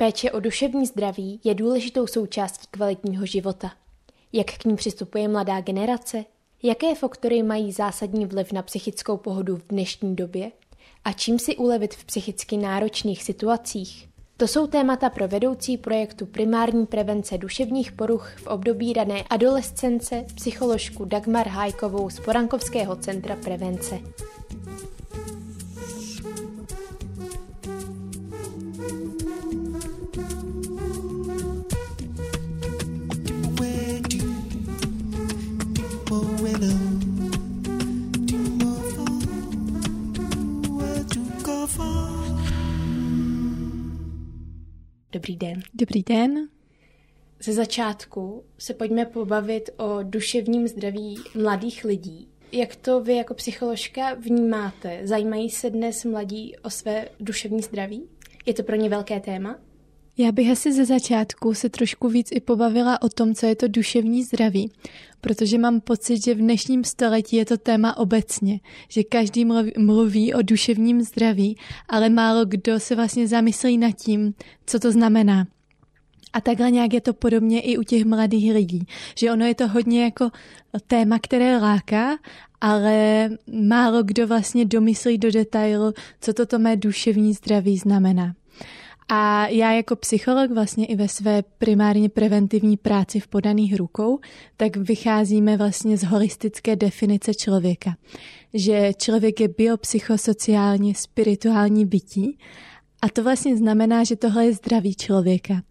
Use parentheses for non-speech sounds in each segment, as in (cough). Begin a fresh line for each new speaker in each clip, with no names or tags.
Péče o duševní zdraví je důležitou součástí kvalitního života. Jak k ní přistupuje mladá generace? Jaké faktory mají zásadní vliv na psychickou pohodu v dnešní době? A čím si ulevit v psychicky náročných situacích? To jsou témata pro vedoucí projektu primární prevence duševních poruch v období rané adolescence psycholožku Dagmar Hájkovou z Porankovského centra prevence. Dobrý den.
Dobrý den.
Ze začátku se pojďme pobavit o duševním zdraví mladých lidí. Jak to vy jako psycholožka vnímáte? Zajímají se dnes mladí o své duševní zdraví? Je to pro ně velké téma?
Já bych asi ze začátku se trošku víc i pobavila o tom, co je to duševní zdraví, protože mám pocit, že v dnešním století je to téma obecně, že každý mluví o duševním zdraví, ale málo kdo se vlastně zamyslí nad tím, co to znamená. A takhle nějak je to podobně i u těch mladých lidí, že ono je to hodně jako téma, které láká, ale málo kdo vlastně domyslí do detailu, co toto mé duševní zdraví znamená. A já jako psycholog vlastně i ve své primárně preventivní práci v podaných rukou, tak vycházíme vlastně z holistické definice člověka. Že člověk je biopsychosociálně spirituální bytí a to vlastně znamená, že tohle je zdraví člověka.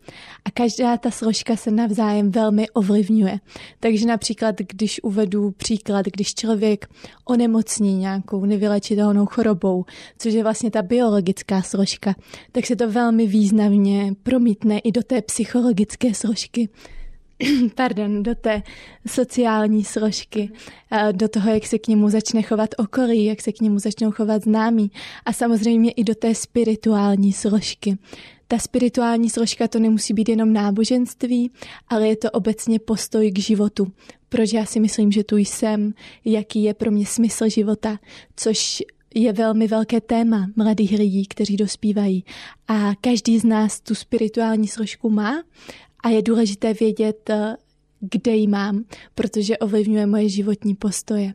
A každá ta složka se navzájem velmi ovlivňuje. Takže například, když uvedu příklad, když člověk onemocní nějakou nevylečitelnou chorobou, což je vlastně ta biologická složka, tak se to velmi významně promítne i do té psychologické složky (clears throat) pardon, do té sociální složky, do toho, jak se k němu začne chovat okolí, jak se k němu začnou chovat známí a samozřejmě i do té spirituální složky. Ta spirituální složka to nemusí být jenom náboženství, ale je to obecně postoj k životu. Proč já si myslím, že tu jsem, jaký je pro mě smysl života, což je velmi velké téma mladých lidí, kteří dospívají. A každý z nás tu spirituální složku má a je důležité vědět, eh, kde ji mám, protože ovlivňuje moje životní postoje.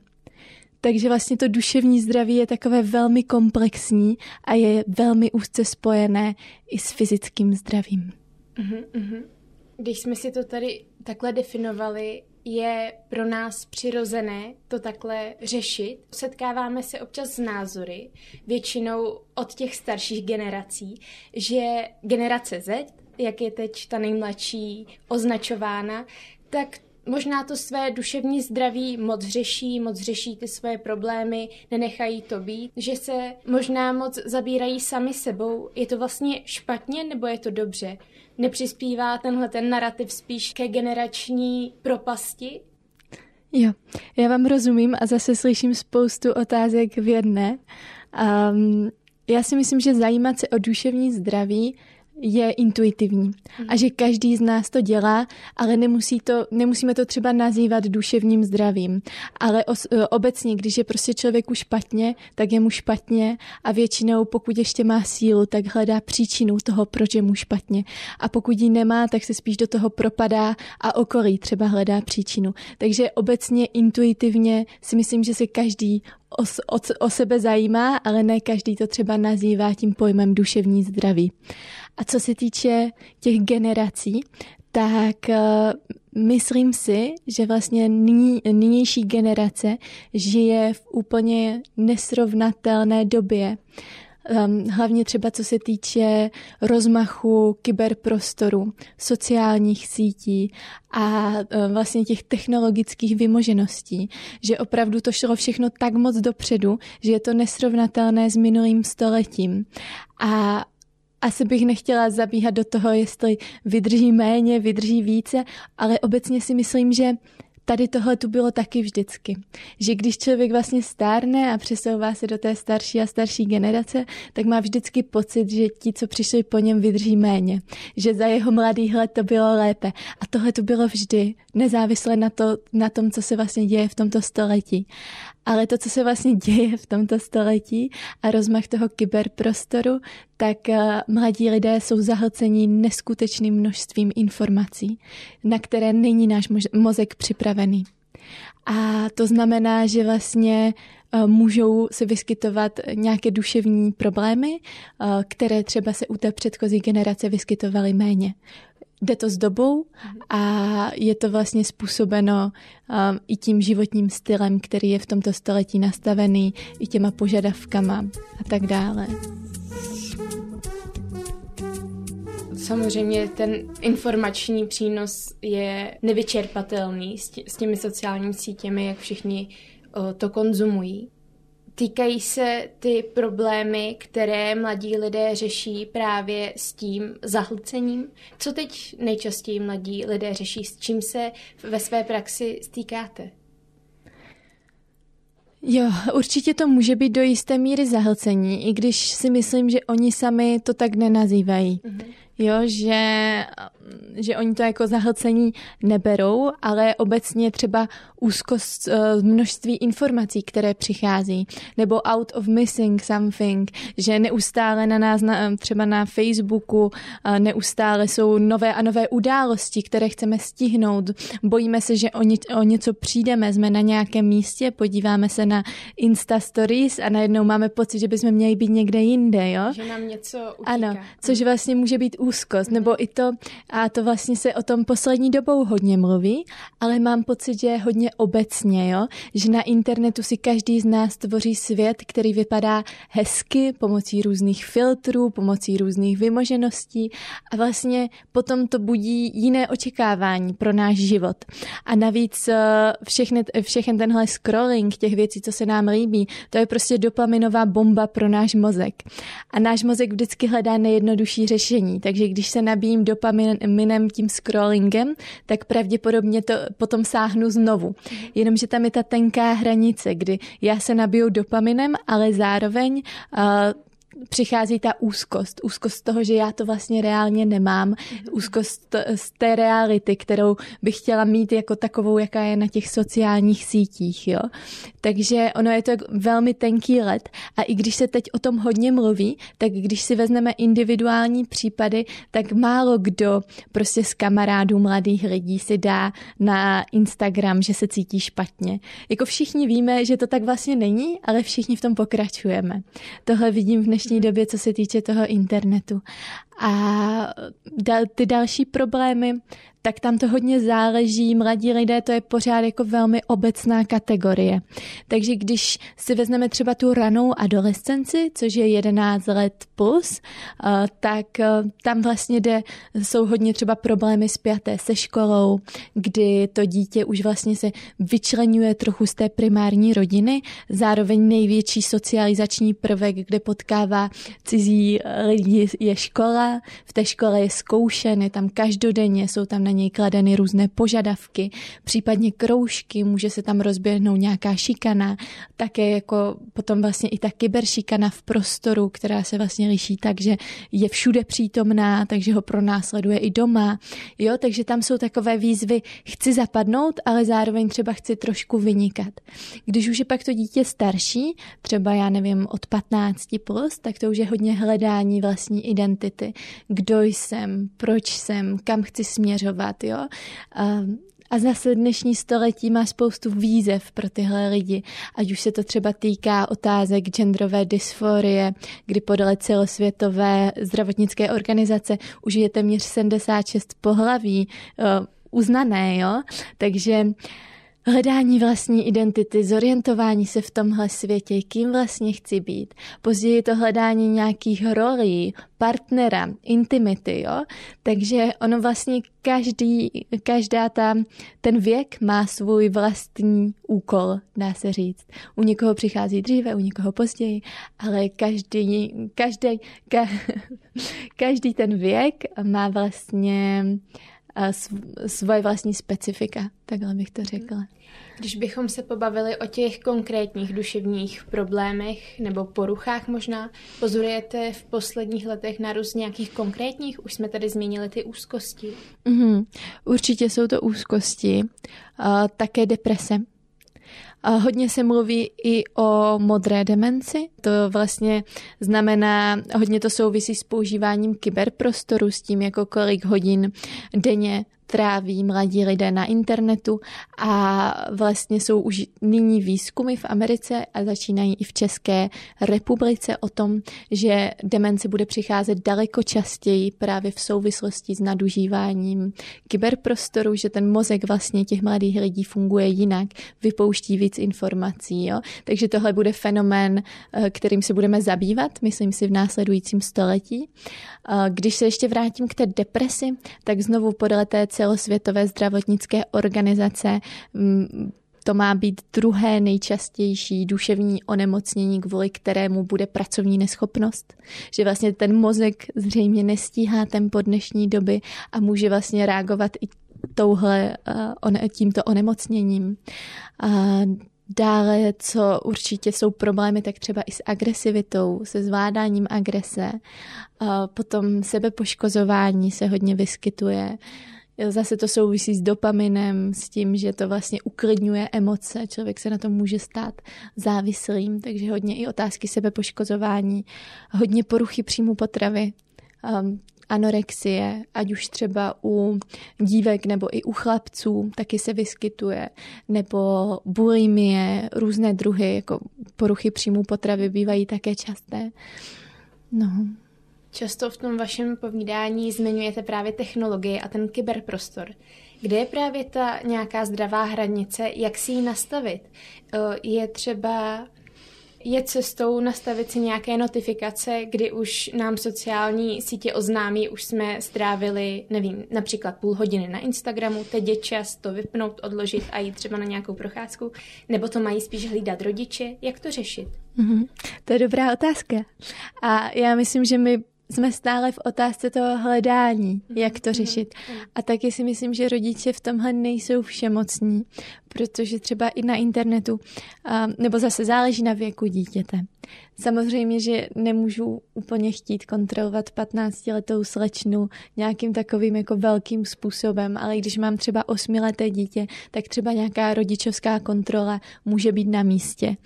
Takže vlastně to duševní zdraví je takové velmi komplexní a je velmi úzce spojené i s fyzickým zdravím.
Uh-huh, uh-huh. Když jsme si to tady takhle definovali, je pro nás přirozené to takhle řešit. Setkáváme se občas s názory, většinou od těch starších generací, že generace Z jak je teď ta nejmladší označována, tak možná to své duševní zdraví moc řeší, moc řeší ty svoje problémy, nenechají to být, že se možná moc zabírají sami sebou. Je to vlastně špatně nebo je to dobře? Nepřispívá tenhle ten narrativ spíš ke generační propasti?
Jo, já vám rozumím a zase slyším spoustu otázek v jedné. Um, já si myslím, že zajímat se o duševní zdraví je intuitivní a mhm. že každý z nás to dělá, ale nemusí to, nemusíme to třeba nazývat duševním zdravím. Ale os, e, obecně, když je prostě člověku špatně, tak je mu špatně a většinou, pokud ještě má sílu, tak hledá příčinu toho, proč je mu špatně. A pokud ji nemá, tak se spíš do toho propadá a okolí třeba hledá příčinu. Takže obecně intuitivně si myslím, že se každý o, o, o sebe zajímá, ale ne každý to třeba nazývá tím pojmem duševní zdraví. A co se týče těch generací, tak uh, myslím si, že vlastně nyní, nynější generace žije v úplně nesrovnatelné době. Um, hlavně třeba co se týče rozmachu kyberprostoru, sociálních sítí a uh, vlastně těch technologických vymožeností, že opravdu to šlo všechno tak moc dopředu, že je to nesrovnatelné s minulým stoletím. A asi bych nechtěla zabíhat do toho, jestli vydrží méně, vydrží více, ale obecně si myslím, že tady tohle tu bylo taky vždycky. Že když člověk vlastně stárne a přesouvá se do té starší a starší generace, tak má vždycky pocit, že ti, co přišli po něm, vydrží méně. Že za jeho mladých let to bylo lépe. A tohle tu bylo vždy, nezávisle na, to, na tom, co se vlastně děje v tomto století. Ale to, co se vlastně (laughs) děje v tomto století a rozmach toho kyberprostoru, tak eh, mladí lidé jsou zahlceni neskutečným množstvím informací, na které není náš mozek připravený. A to znamená, že vlastně eh, můžou se vyskytovat nějaké duševní problémy, eh, které třeba se u té předchozí generace vyskytovaly méně jde to s dobou a je to vlastně způsobeno um, i tím životním stylem, který je v tomto století nastavený, i těma požadavkama a tak dále.
Samozřejmě ten informační přínos je nevyčerpatelný s těmi sociálními sítěmi, jak všichni to konzumují. Týkají se ty problémy, které mladí lidé řeší právě s tím zahlcením? Co teď nejčastěji mladí lidé řeší? S čím se ve své praxi stýkáte?
Jo, určitě to může být do jisté míry zahlcení, i když si myslím, že oni sami to tak nenazývají. Mm-hmm jo, že, že oni to jako zahlcení neberou, ale obecně třeba úzkost uh, množství informací, které přichází, nebo out of missing something, že neustále na nás, na, třeba na Facebooku, uh, neustále jsou nové a nové události, které chceme stihnout. Bojíme se, že o, ně, o něco přijdeme, jsme na nějakém místě, podíváme se na Insta Stories a najednou máme pocit, že bychom měli být někde jinde, jo?
Že nám něco utíká.
Ano, což vlastně může být úzkost, nebo i to, a to vlastně se o tom poslední dobou hodně mluví, ale mám pocit, že je hodně obecně, jo? že na internetu si každý z nás tvoří svět, který vypadá hezky pomocí různých filtrů, pomocí různých vymožeností a vlastně potom to budí jiné očekávání pro náš život. A navíc eh, všechny, všechny tenhle scrolling těch věcí, co se nám líbí, to je prostě dopaminová bomba pro náš mozek. A náš mozek vždycky hledá nejjednodušší řešení, takže když se nabíjím dopaminem tím scrollingem, tak pravděpodobně to potom sáhnu znovu. Jenomže tam je ta tenká hranice, kdy já se nabiju dopaminem, ale zároveň uh, přichází ta úzkost. Úzkost toho, že já to vlastně reálně nemám. Úzkost z té reality, kterou bych chtěla mít jako takovou, jaká je na těch sociálních sítích. Jo? Takže ono je to velmi tenký let a i když se teď o tom hodně mluví, tak když si vezmeme individuální případy, tak málo kdo prostě z kamarádů mladých lidí si dá na Instagram, že se cítí špatně. Jako všichni víme, že to tak vlastně není, ale všichni v tom pokračujeme. Tohle vidím v dnešní době, co se týče toho internetu. A ty další problémy, tak tam to hodně záleží. Mladí lidé, to je pořád jako velmi obecná kategorie. Takže když si vezmeme třeba tu ranou adolescenci, což je 11 let plus, eh, tak eh, tam vlastně jde, jsou hodně třeba problémy spjaté se školou, kdy to dítě už vlastně se vyčlenuje trochu z té primární rodiny, zároveň největší socializační prvek, kde potkává cizí lidi, je škola. V té škole je zkoušen, je tam každodenně, jsou tam na něj kladeny různé požadavky, případně kroužky, může se tam rozběhnout nějaká šikana, také jako potom vlastně i ta kyberšikana v prostoru, která se vlastně liší tak, že je všude přítomná, takže ho pronásleduje i doma. Jo, takže tam jsou takové výzvy, chci zapadnout, ale zároveň třeba chci trošku vynikat. Když už je pak to dítě starší, třeba já nevím, od 15 plus, tak to už je hodně hledání vlastní identity. Kdo jsem, proč jsem, kam chci směřovat, jo. A, a zase dnešní století má spoustu výzev pro tyhle lidi, ať už se to třeba týká otázek genderové dysforie, kdy podle celosvětové zdravotnické organizace už je téměř 76 pohlaví uh, uznané, jo. Takže Hledání vlastní identity, zorientování se v tomhle světě, kým vlastně chci být. Později to hledání nějakých rolí, partnera, intimity, jo. Takže ono vlastně každý, každá ta, ten věk má svůj vlastní úkol, dá se říct. U někoho přichází dříve, u někoho později, ale každý, každý, ka, (laughs) každý ten věk má vlastně svoje vlastní specifika, takhle bych to řekla.
Když bychom se pobavili o těch konkrétních duševních problémech nebo poruchách možná, pozorujete v posledních letech nárůst nějakých konkrétních? Už jsme tady zmínili ty úzkosti.
Mm-hmm. Určitě jsou to úzkosti, také deprese. Hodně se mluví i o modré demenci. To vlastně znamená, hodně to souvisí s používáním kyberprostoru, s tím, jako kolik hodin denně tráví mladí lidé na internetu a vlastně jsou už nyní výzkumy v Americe a začínají i v České republice o tom, že demence bude přicházet daleko častěji právě v souvislosti s nadužíváním kyberprostoru, že ten mozek vlastně těch mladých lidí funguje jinak, vypouští víc informací. Jo? Takže tohle bude fenomén, eh, kterým se budeme zabývat, myslím si, v následujícím století. Eh, když se ještě vrátím k té depresi, tak znovu podle té celosvětové zdravotnické organizace mm, to má být druhé nejčastější duševní onemocnění, kvůli kterému bude pracovní neschopnost. Že vlastně ten mozek zřejmě nestíhá tempo dnešní doby a může vlastně reagovat i touhle, uh, tímto onemocněním. Uh, Dále, co určitě jsou problémy, tak třeba i s agresivitou, se zvládáním agrese. Potom sebepoškozování se hodně vyskytuje. Zase to souvisí s dopaminem, s tím, že to vlastně uklidňuje emoce, člověk se na to může stát závislým, takže hodně i otázky sebepoškozování, hodně poruchy příjmu potravy, um, anorexie, ať už třeba u dívek nebo i u chlapců taky se vyskytuje, nebo bulimie, různé druhy, jako poruchy příjmu potravy bývají také časté. No.
Často v tom vašem povídání zmiňujete právě technologii a ten kyberprostor. Kde je právě ta nějaká zdravá hranice, jak si ji nastavit? Je třeba je cestou nastavit si nějaké notifikace, kdy už nám sociální sítě oznámí, už jsme strávili, nevím, například půl hodiny na Instagramu, teď je čas to vypnout, odložit a jít třeba na nějakou procházku, nebo to mají spíš hlídat rodiče, jak to řešit?
Mm-hmm. To je dobrá otázka. A já myslím, že my jsme stále v otázce toho hledání, jak to mhm. řešit. A taky si myslím, že rodiče v tomhle nejsou všemocní, protože třeba i na internetu, nebo zase záleží na věku dítěte. Samozřejmě, že nemůžu úplně chtít kontrolovat 15-letou slečnu nějakým takovým jako velkým způsobem, ale když mám třeba 8-leté dítě, tak třeba nějaká rodičovská kontrola může být na místě.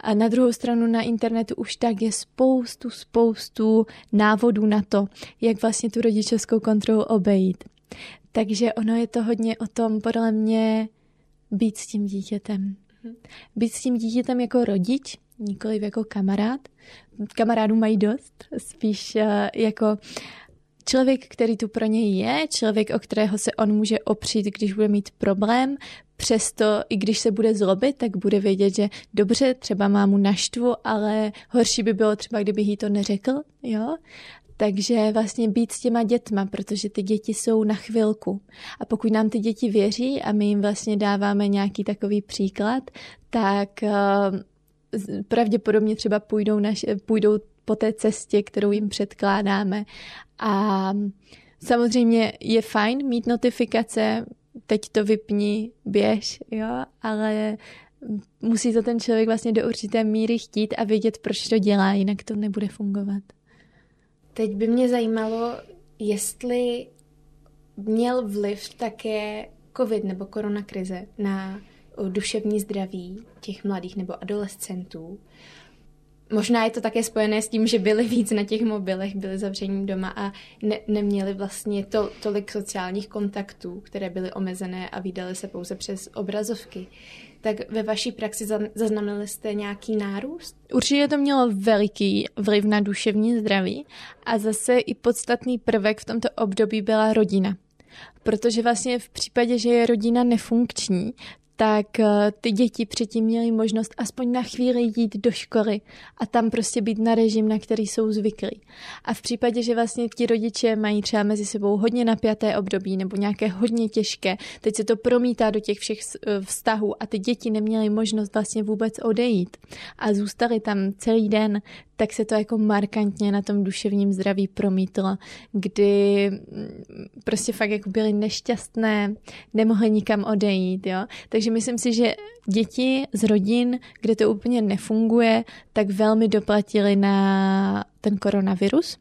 A na druhou stranu na internetu už tak je spoustu, spoustu návodů na to, jak vlastně tu rodičovskou kontrolu obejít. Takže ono je to hodně o tom, podle mě, být s tím dítětem. Mhm. Být s tím dítětem jako rodič, nikoliv jako kamarád. Kamarádů mají dost, spíš uh, jako člověk, který tu pro něj je, člověk, o kterého se on může opřít, když bude mít problém, přesto i když se bude zlobit, tak bude vědět, že dobře, třeba má mu naštvu, ale horší by bylo třeba, kdybych jí to neřekl, jo. Takže vlastně být s těma dětma, protože ty děti jsou na chvilku. A pokud nám ty děti věří a my jim vlastně dáváme nějaký takový příklad, tak uh, pravděpodobně třeba půjdou, naš, půjdou po té cestě, kterou jim předkládáme. A samozřejmě je fajn mít notifikace, teď to vypni, běž, jo, ale musí to ten člověk vlastně do určité míry chtít a vědět, proč to dělá, jinak to nebude fungovat.
Teď by mě zajímalo, jestli měl vliv také COVID nebo koronakrize na duševní zdraví těch mladých nebo adolescentů. Možná je to také spojené s tím, že byli víc na těch mobilech, byli zavření doma a ne, neměli vlastně to, tolik sociálních kontaktů, které byly omezené a vydali se pouze přes obrazovky tak ve vaší praxi zaznamenali jste nějaký nárůst?
Určitě to mělo veliký vliv na duševní zdraví a zase i podstatný prvek v tomto období byla rodina. Protože vlastně v případě, že je rodina nefunkční, tak eh, ty děti předtím měly možnost aspoň na chvíli jít do školy a tam prostě být na režim, na který jsou zvyklí. A v případě, že vlastně ti rodiče mají třeba mezi sebou hodně napjaté období nebo nějaké hodně těžké, teď se to promítá do těch všech eh, vztahů a ty děti neměly možnost vlastně vůbec odejít a zůstali tam celý den, tak se to jako markantně na tom duševním zdraví promítlo, kdy mm, prostě fakt jako byly nešťastné, nemohly nikam odejít, jo. Takže myslím si, že děti z rodin, kde to úplně nefunguje, tak velmi doplatili na ten koronavirus.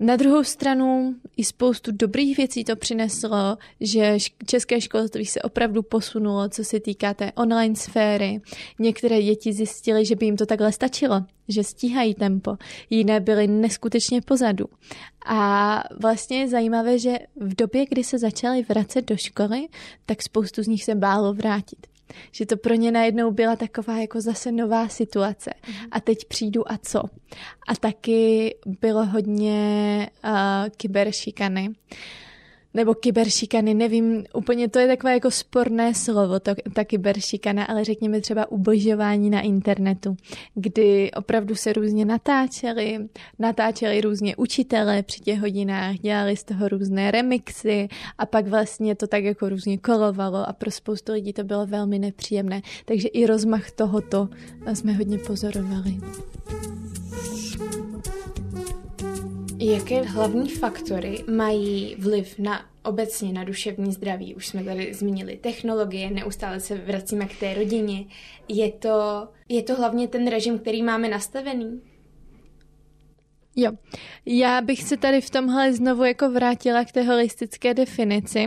Na druhou stranu i spoustu dobrých věcí to přineslo, že české školství se opravdu posunulo, co se týká té online sféry. Některé děti zjistily, že by jim to takhle stačilo, že stíhají tempo, jiné byly neskutečně pozadu. A vlastně je zajímavé, že v době, kdy se začaly vracet do školy, tak spoustu z nich se bálo vrátit že to pro ně najednou byla taková jako zase nová situace. Mm. A teď přijdu a co? A taky bylo hodně uh, kyberšikany. Uh, nebo kyberšikany, nevím, úplně to je takové jako sporné slovo, to, ta kyberšikana, ale řekněme třeba ubožování na internetu, kdy opravdu se různě natáčeli, natáčeli různě učitele při těch hodinách, dělali z toho různé remixy a pak vlastně to tak jako různě kolovalo a pro spoustu lidí to bylo velmi nepříjemné. Takže i rozmach tohoto jsme hodně pozorovali.
Jaké hlavní faktory mají vliv na obecně na duševní zdraví? Už jsme tady zmínili technologie, neustále se vracíme k té rodině. Je to, je to hlavně ten režim, který máme nastavený?
Jo, já bych se tady v tomhle znovu jako vrátila k té holistické definici,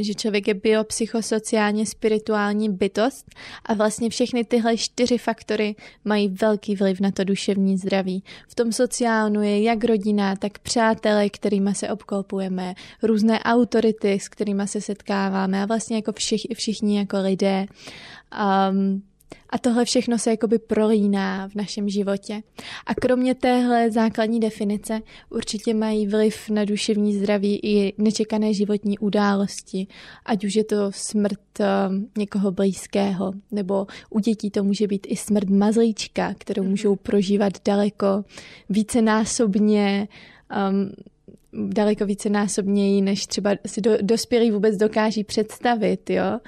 že člověk je biopsychosociálně spirituální bytost a vlastně všechny tyhle čtyři faktory mají velký vliv na to duševní zdraví. V tom sociálnu je jak rodina, tak přátelé, kterými se obklopujeme, různé autority, s kterými se setkáváme a vlastně jako všich, všichni jako lidé. Um, a tohle všechno se jakoby prolíná v našem životě. A kromě téhle základní definice určitě mají vliv na duševní zdraví i nečekané životní události, ať už je to smrt um, někoho blízkého, nebo u dětí to může být i smrt mazlíčka, kterou mhm. můžou prožívat daleko vícenásobně um, daleko více násobněji, než třeba si do, dospělí vůbec dokáží představit, jo.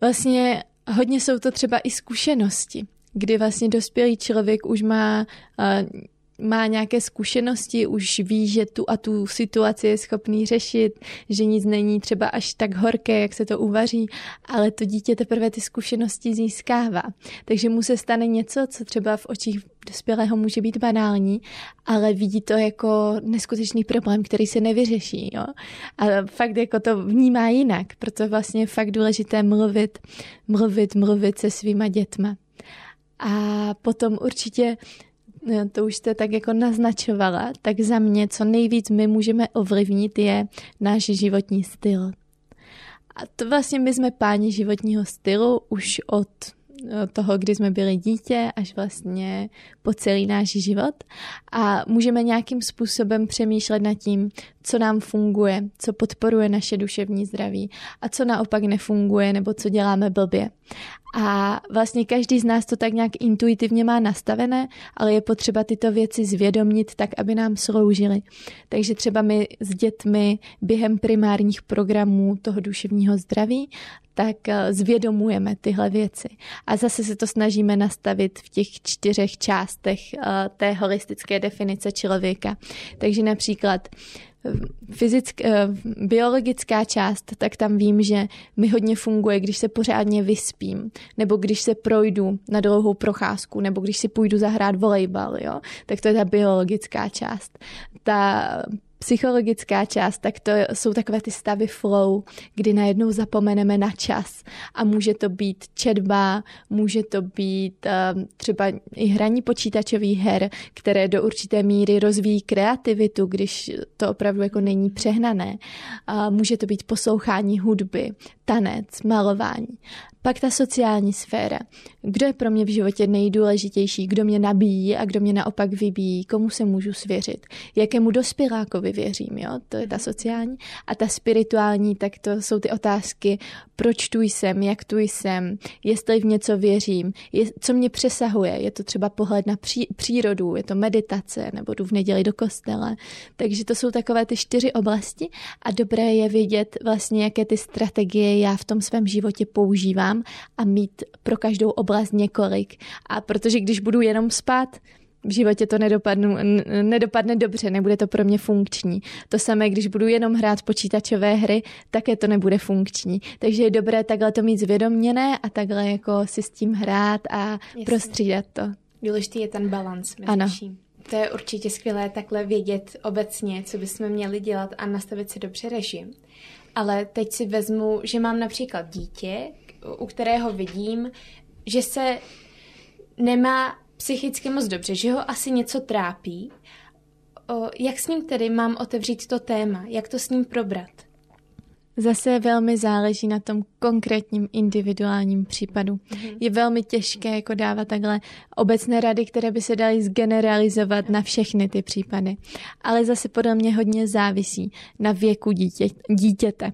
Vlastně hodně jsou to třeba i zkušenosti, kdy vlastně dospělý člověk už má uh, má nějaké zkušenosti, už ví, že tu a tu situaci je schopný řešit, že nic není třeba až tak horké, jak se to uvaří, ale to dítě teprve ty zkušenosti získává. Takže mu se stane něco, co třeba v očích dospělého může být banální, ale vidí to jako neskutečný problém, který se nevyřeší. Jo? A fakt jako to vnímá jinak, proto vlastně je fakt důležité mluvit, mluvit, mluvit se svýma dětma. A potom určitě to už jste tak jako naznačovala, tak za mě, co nejvíc my můžeme ovlivnit, je náš životní styl. A to vlastně my jsme páni životního stylu už od toho, kdy jsme byli dítě, až vlastně po celý náš život. A můžeme nějakým způsobem přemýšlet nad tím, co nám funguje, co podporuje naše duševní zdraví a co naopak nefunguje nebo co děláme blbě. A vlastně každý z nás to tak nějak intuitivně má nastavené, ale je potřeba tyto věci zvědomit tak, aby nám sloužily. Takže třeba my s dětmi během primárních programů toho duševního zdraví tak eh, zvědomujeme tyhle věci. A zase se to snažíme nastavit v těch čtyřech částech eh, té holistické definice člověka. Takže například fyzická, eh, biologická část, tak tam vím, že mi hodně funguje, když se pořádně vyspím, nebo když se projdu na dlouhou procházku, nebo když si půjdu zahrát volejbal, jo? tak to je ta biologická část. Ta psychologická část, tak to jsou takové ty stavy flow, kdy najednou zapomeneme na čas a může to být četba, může to být uh, třeba i hraní počítačových her, které do určité míry rozvíjí kreativitu, když to opravdu jako není přehnané. Může to být poslouchání hudby, tanec, malování. Pak ta sociální sféra. Kdo je pro mě v životě nejdůležitější, kdo mě nabíjí a kdo mě naopak vybíjí, komu se můžu svěřit, jakému dospělákovi věřím, jo, to je ta sociální. A ta spirituální, tak to jsou ty otázky, proč tu jsem, jak tu jsem, jestli v něco věřím, je, co mě přesahuje, je to třeba pohled na pří, přírodu, je to meditace, nebo jdu v neděli do kostela. Takže to jsou takové ty čtyři oblasti a dobré je vědět vlastně, jaké ty strategie já v tom svém životě používám a mít pro každou oblast několik. A protože když budu jenom spát, v životě to nedopadnu, nedopadne dobře, nebude to pro mě funkční. To samé, když budu jenom hrát počítačové hry, také to nebude funkční. Takže je dobré takhle to mít zvědoměné a takhle jako si s tím hrát a Jasně. prostřídat to.
Důležitý je ten balans mezi ano. vším. To je určitě skvělé takhle vědět obecně, co bychom měli dělat a nastavit si dobře režim. Ale teď si vezmu, že mám například dítě, u kterého vidím, že se nemá psychicky moc dobře, že ho asi něco trápí. O, jak s ním tedy mám otevřít to téma? Jak to s ním probrat?
Zase velmi záleží na tom konkrétním individuálním případu. Mm-hmm. Je velmi těžké jako dávat takhle obecné rady, které by se daly zgeneralizovat na všechny ty případy. Ale zase podle mě hodně závisí na věku dítě, dítěte.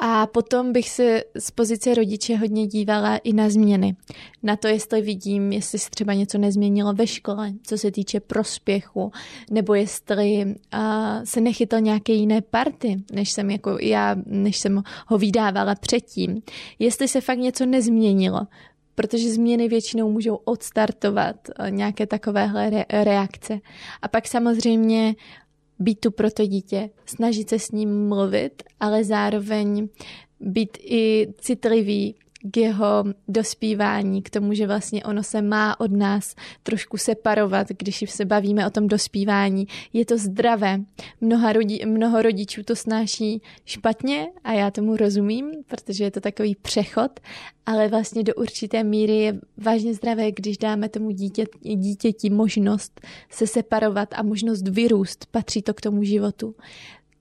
A potom bych se z pozice rodiče hodně dívala i na změny. Na to, jestli vidím, jestli se třeba něco nezměnilo ve škole, co se týče prospěchu, nebo jestli uh, se nechytal nějaké jiné party, než jsem, jako já, než jsem ho vydávala předtím. Jestli se fakt něco nezměnilo, protože změny většinou můžou odstartovat nějaké takovéhle re- reakce. A pak samozřejmě být tu pro to dítě, snažit se s ním mluvit, ale zároveň být i citlivý k jeho dospívání, k tomu, že vlastně ono se má od nás trošku separovat, když se bavíme o tom dospívání. Je to zdravé. Mnoha rodi, mnoho rodičů to snáší špatně a já tomu rozumím, protože je to takový přechod, ale vlastně do určité míry je vážně zdravé, když dáme tomu dítě, dítěti možnost se separovat a možnost vyrůst. Patří to k tomu životu.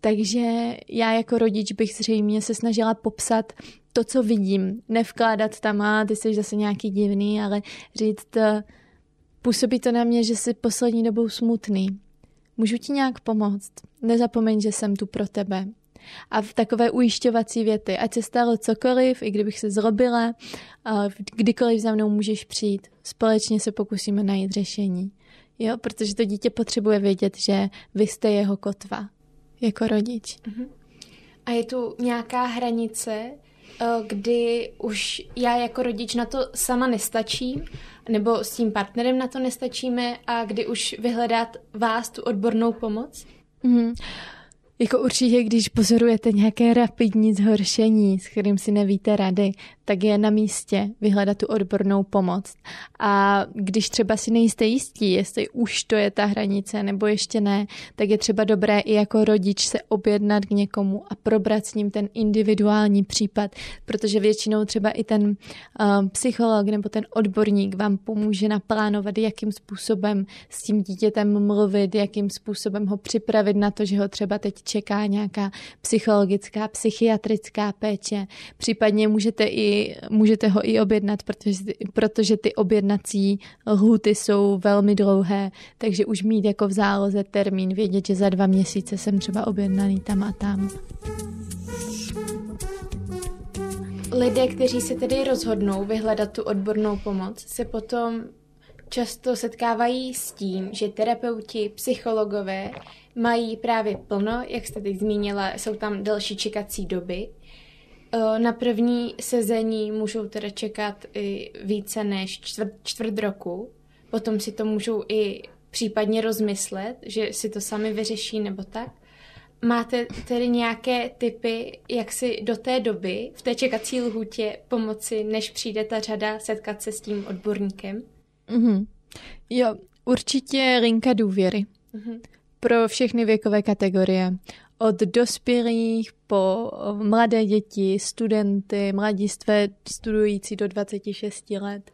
Takže já jako rodič bych zřejmě se snažila popsat to, co vidím. Nevkládat tam, a ty jsi zase nějaký divný, ale říct, eh, působí to na mě, že jsi poslední dobou smutný. Můžu ti nějak pomoct? Nezapomeň, že jsem tu pro tebe. A v takové ujišťovací věty, ať se stalo cokoliv, i kdybych se zrobila, kdykoliv za mnou můžeš přijít. Společně se pokusíme najít řešení. Jo, protože to dítě potřebuje vědět, že vy jste jeho kotva jako rodič. Uh-huh.
A je tu nějaká hranice, Eh, kdy už já jako rodič na to sama nestačím, nebo s tím partnerem na to nestačíme a kdy už vyhledat vás tu odbornou pomoc? Mm.
Jako určitě, když pozorujete nějaké rapidní zhoršení, s kterým si nevíte rady, tak je na místě vyhledat tu odbornou pomoc. A když třeba si nejste jistí, jestli už to je ta hranice nebo ještě ne, tak je třeba dobré i jako rodič se objednat k někomu a probrat s ním ten individuální případ, protože většinou třeba i ten uh, psycholog nebo ten odborník vám pomůže naplánovat, jakým způsobem s tím dítětem mluvit, jakým způsobem ho připravit na to, že ho třeba teď čeká nějaká psychologická, psychiatrická péče. Případně můžete i můžete ho i objednat, protože, protože ty objednací lhuty jsou velmi dlouhé, takže už mít jako v záloze termín, vědět, že za dva měsíce jsem třeba objednaný tam a tam.
Lidé, kteří se tedy rozhodnou vyhledat tu odbornou pomoc, se potom často setkávají s tím, že terapeuti, psychologové mají právě plno, jak jste teď zmínila, jsou tam delší čekací doby na první sezení můžou teda čekat i více než čtvrt, čtvrt roku. Potom si to můžou i případně rozmyslet, že si to sami vyřeší nebo tak. Máte tedy nějaké typy, jak si do té doby v té čekací lhůtě pomoci, než přijde ta řada setkat se s tím odborníkem?
Mm-hmm. Jo, určitě linka důvěry. Mm-hmm. Pro všechny věkové kategorie od dospělých po mladé děti, studenty, mladistvé studující do 26 let,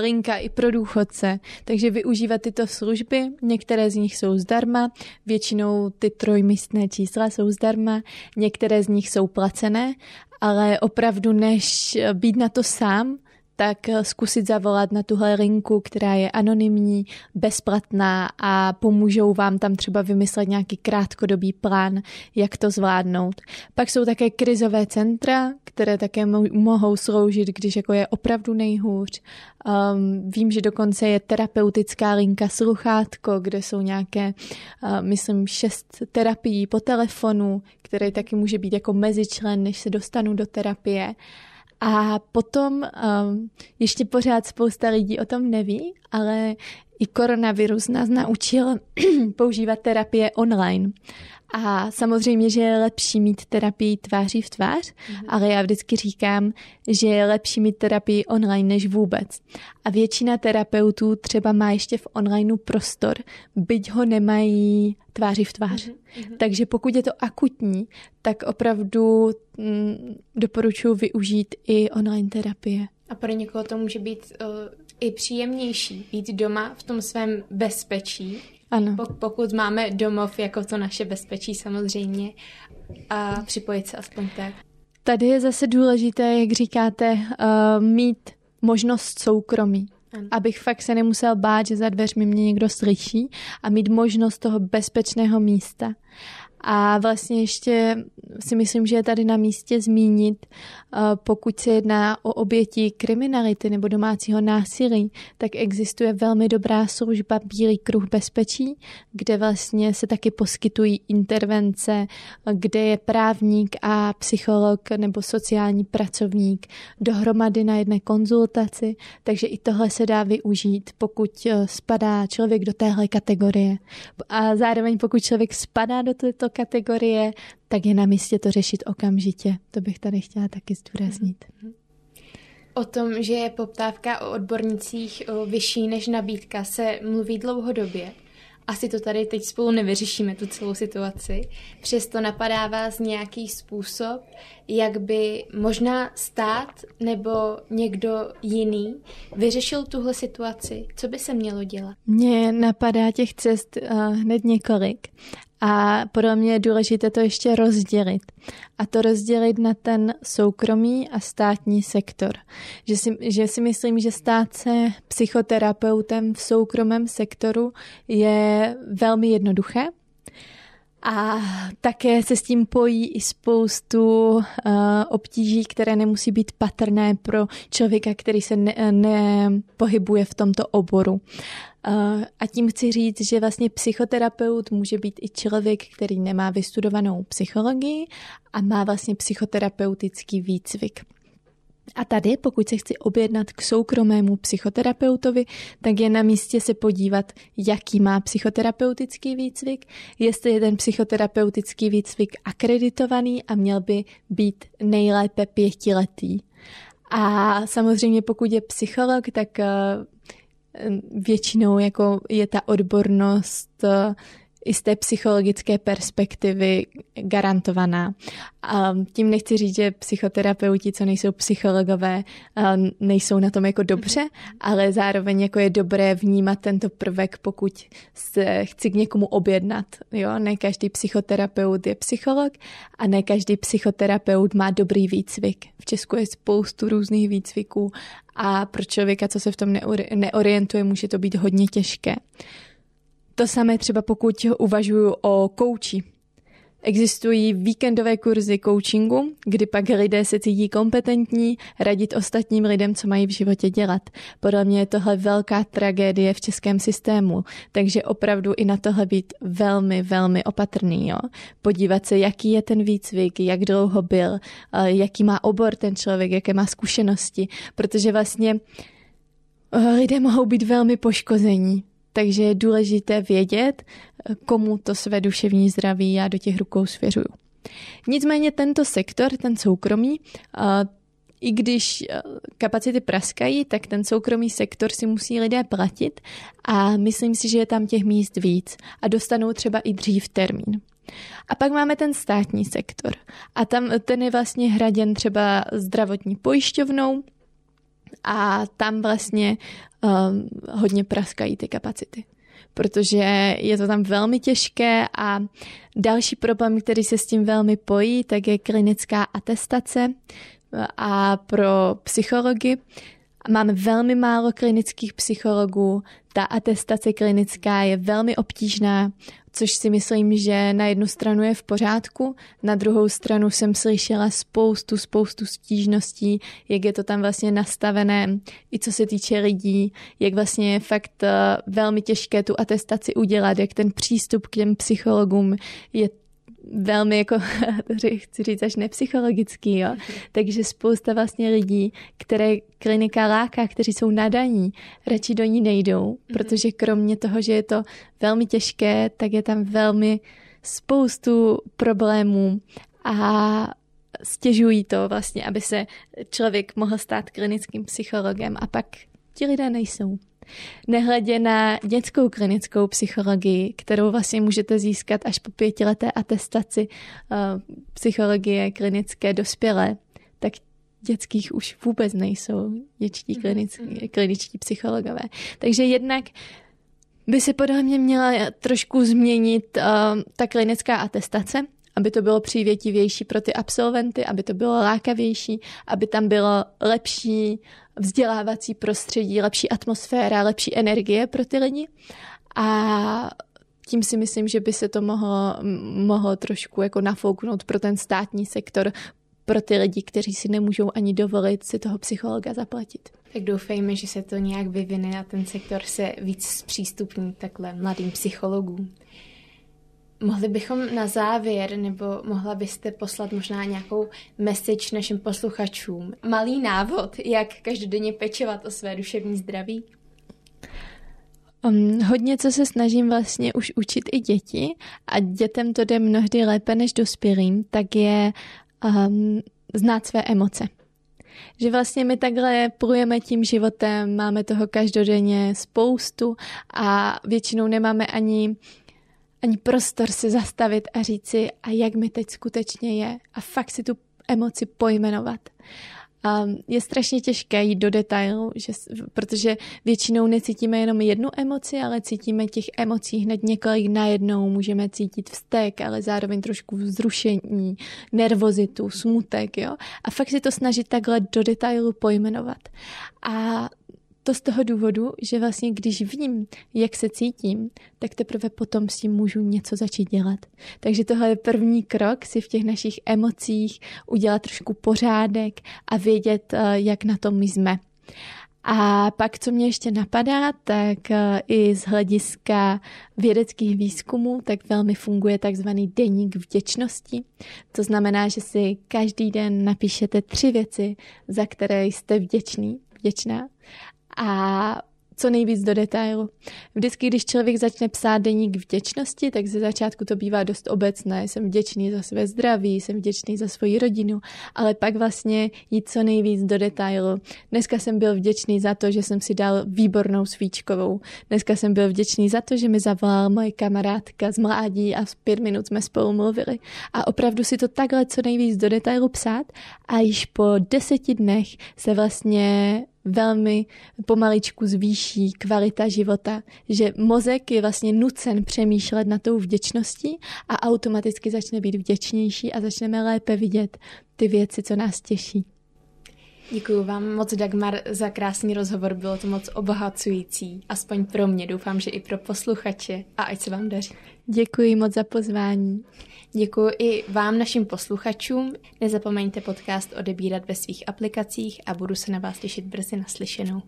linka i pro důchodce. Takže využívat tyto služby, některé z nich jsou zdarma, většinou ty trojmístné čísla jsou zdarma, některé z nich jsou placené, ale opravdu než být na to sám, tak zkusit zavolat na tuhle linku, která je anonymní, bezplatná a pomůžou vám tam třeba vymyslet nějaký krátkodobý plán, jak to zvládnout. Pak jsou také krizové centra, které také mohou sloužit, když jako je opravdu nejhůř. Um, vím, že dokonce je terapeutická linka sluchátko, kde jsou nějaké, uh, myslím, šest terapií po telefonu, které taky může být jako mezičlen, než se dostanu do terapie. A potom um, ještě pořád spousta lidí o tom neví, ale i koronavirus nás naučil (clears throat) používat terapie online. A samozřejmě, že je lepší mít terapii tváří v tvář, mm-hmm. ale já vždycky říkám, že je lepší mít terapii online než vůbec. A většina terapeutů třeba má ještě v onlineu prostor, byť ho nemají tváří v tvář. Mm-hmm. Takže pokud je to akutní, tak opravdu mm, doporučuji využít i online terapie.
A pro někoho to může být uh, i příjemnější být doma v tom svém bezpečí,
ano.
Pokud máme domov jako to naše bezpečí samozřejmě a připojit se aspoň tak.
Tady je zase důležité, jak říkáte, uh, mít možnost soukromí. Ano. Abych fakt se nemusel bát, že za dveřmi mě někdo slyší a mít možnost toho bezpečného místa. A vlastně ještě si myslím, že je tady na místě zmínit, eh, pokud se jedná o oběti kriminality nebo domácího násilí, tak existuje velmi dobrá služba Bílý kruh bezpečí, kde vlastně se taky poskytují intervence, kde je právník a psycholog nebo sociální pracovník dohromady na jedné konzultaci, takže i tohle se dá využít, pokud eh, spadá člověk do téhle kategorie. A zároveň pokud člověk spadá do této kategorie, tak je na místě to řešit okamžitě. To bych tady chtěla taky zdůraznit.
O tom, že je poptávka o odbornicích vyšší než nabídka, se mluví dlouhodobě. Asi to tady teď spolu nevyřešíme, tu celou situaci. Přesto napadá vás nějaký způsob, jak by možná stát nebo někdo jiný vyřešil tuhle situaci? Co by se mělo dělat?
Mně napadá těch cest uh, hned několik. A podle mě je důležité to ještě rozdělit. A to rozdělit na ten soukromý a státní sektor. Že si, že si myslím, že stát se psychoterapeutem v soukromém sektoru je velmi jednoduché. A také se s tím pojí i spoustu uh, obtíží, které nemusí být patrné pro člověka, který se nepohybuje ne v tomto oboru. A tím chci říct, že vlastně psychoterapeut může být i člověk, který nemá vystudovanou psychologii a má vlastně psychoterapeutický výcvik. A tady, pokud se chci objednat k soukromému psychoterapeutovi, tak je na místě se podívat, jaký má psychoterapeutický výcvik, jestli je ten psychoterapeutický výcvik akreditovaný a měl by být nejlépe pětiletý. A samozřejmě pokud je psycholog, tak většinou jako je ta odbornost eh, i z té psychologické perspektivy garantovaná. Tím nechci říct, že psychoterapeuti, co nejsou psychologové, nejsou na tom jako dobře, ale zároveň jako je dobré vnímat tento prvek, pokud se chci k někomu objednat. Jo? Ne každý psychoterapeut je psycholog a ne každý psychoterapeut má dobrý výcvik. V Česku je spoustu různých výcviků a pro člověka, co se v tom neorientuje, může to být hodně těžké. To samé třeba pokud uvažuju o kouči. Existují víkendové kurzy coachingu, kdy pak lidé se cítí kompetentní radit ostatním lidem, co mají v životě dělat. Podle mě je tohle velká tragédie v českém systému, takže opravdu i na tohle být velmi, velmi opatrný. Jo? Podívat se, jaký je ten výcvik, jak dlouho byl, jaký má obor ten člověk, jaké má zkušenosti, protože vlastně eh, lidé mohou být velmi poškození takže je důležité vědět, komu to své duševní zdraví já do těch rukou svěřuju. Nicméně tento sektor, ten soukromý, i když kapacity praskají, tak ten soukromý sektor si musí lidé platit a myslím si, že je tam těch míst víc a dostanou třeba i dřív termín. A pak máme ten státní sektor a tam ten je vlastně hraděn třeba zdravotní pojišťovnou, a tam vlastně um, hodně praskají ty kapacity. Protože je to tam velmi těžké a další problém, který se s tím velmi pojí, tak je klinická atestace a pro psychologi Máme velmi málo klinických psychologů, ta atestace klinická je velmi obtížná, což si myslím, že na jednu stranu je v pořádku, na druhou stranu jsem slyšela spoustu, spoustu stížností, jak je to tam vlastně nastavené, i co se týče lidí, jak vlastně je fakt eh, velmi těžké tu atestaci udělat, jak ten přístup k těm psychologům je velmi jako, (laughs) chci říct až nepsychologický, jo. Takže spousta vlastně lidí, které klinika láká, kteří jsou nadaní, radši do ní nejdou, mm-hmm. protože kromě toho, že je to velmi těžké, tak je tam velmi spoustu problémů a stěžují to vlastně, aby se člověk mohl stát klinickým psychologem a pak ti lidé nejsou. Nehledě na dětskou klinickou psychologii, kterou vlastně můžete získat až po pětileté atestaci uh, psychologie klinické dospělé, tak dětských už vůbec nejsou dětští mhm, klinický, mhm. kliničtí psychologové. Takže jednak by se podle mě měla trošku změnit uh, ta klinická atestace, aby to bylo přívětivější pro ty absolventy, aby to bylo lákavější, aby tam bylo lepší vzdělávací prostředí, lepší atmosféra, lepší energie pro ty lidi. A tím si myslím, že by se to mohlo, mohlo trošku jako nafouknout pro ten státní sektor, pro ty lidi, kteří si nemůžou ani dovolit si toho psychologa zaplatit.
Tak doufejme, že se to nějak vyvine a ten sektor se víc zpřístupní takhle mladým psychologům. Mohli bychom na závěr, nebo mohla byste poslat možná nějakou message našim posluchačům? Malý návod, jak každodenně pečovat o své duševní zdraví?
Um, hodně, co se snažím vlastně už učit i děti a dětem to jde mnohdy lépe než dospělým, tak je um, znát své emoce. Že vlastně my takhle plujeme tím životem, máme toho každodenně spoustu a většinou nemáme ani ani prostor si zastavit a říct si, a jak mi teď skutečně je a fakt si tu emoci pojmenovat. Um, je strašně těžké jít do detailu, že, protože většinou necítíme jenom jednu emoci, ale cítíme těch emocí hned několik najednou. Můžeme cítit vztek, ale zároveň trošku vzrušení, nervozitu, smutek. Jo? A fakt si to snažit takhle do detailu pojmenovat. A to z toho důvodu, že vlastně když vím, jak se cítím, tak teprve potom s tím můžu něco začít dělat. Takže tohle je první krok si v těch našich emocích udělat trošku pořádek a vědět, eh, jak na tom my jsme. A pak, co mě ještě napadá, tak eh, i z hlediska vědeckých výzkumů, tak velmi funguje takzvaný deník vděčnosti. To znamená, že si každý den napíšete tři věci, za které jste vděčný, vděčná a co nejvíc do detailu. Vždycky, když člověk začne psát deník vděčnosti, tak ze začátku to bývá dost obecné. Jsem vděčný za své zdraví, jsem vděčný za svoji rodinu, ale pak vlastně jít co nejvíc do detailu. Dneska jsem byl vděčný za to, že jsem si dal výbornou svíčkovou. Dneska jsem byl vděčný za to, že mi zavolala moje kamarádka z mládí a v pět minut jsme spolu mluvili. A opravdu si to takhle co nejvíc do detailu psát a již po deseti dnech se vlastně velmi pomaličku zvýší kvalita života, že mozek je vlastně nucen přemýšlet na tou vděčností a automaticky začne být vděčnější a začneme lépe vidět ty věci, co nás těší.
Děkuji vám moc, Dagmar, za krásný rozhovor. Bylo to moc obohacující, aspoň pro mě. Doufám, že i pro posluchače. A ať se vám daří.
Děkuji moc za pozvání.
Děkuji i vám, našim posluchačům. Nezapomeňte podcast odebírat ve svých aplikacích a budu se na vás těšit brzy naslyšenou.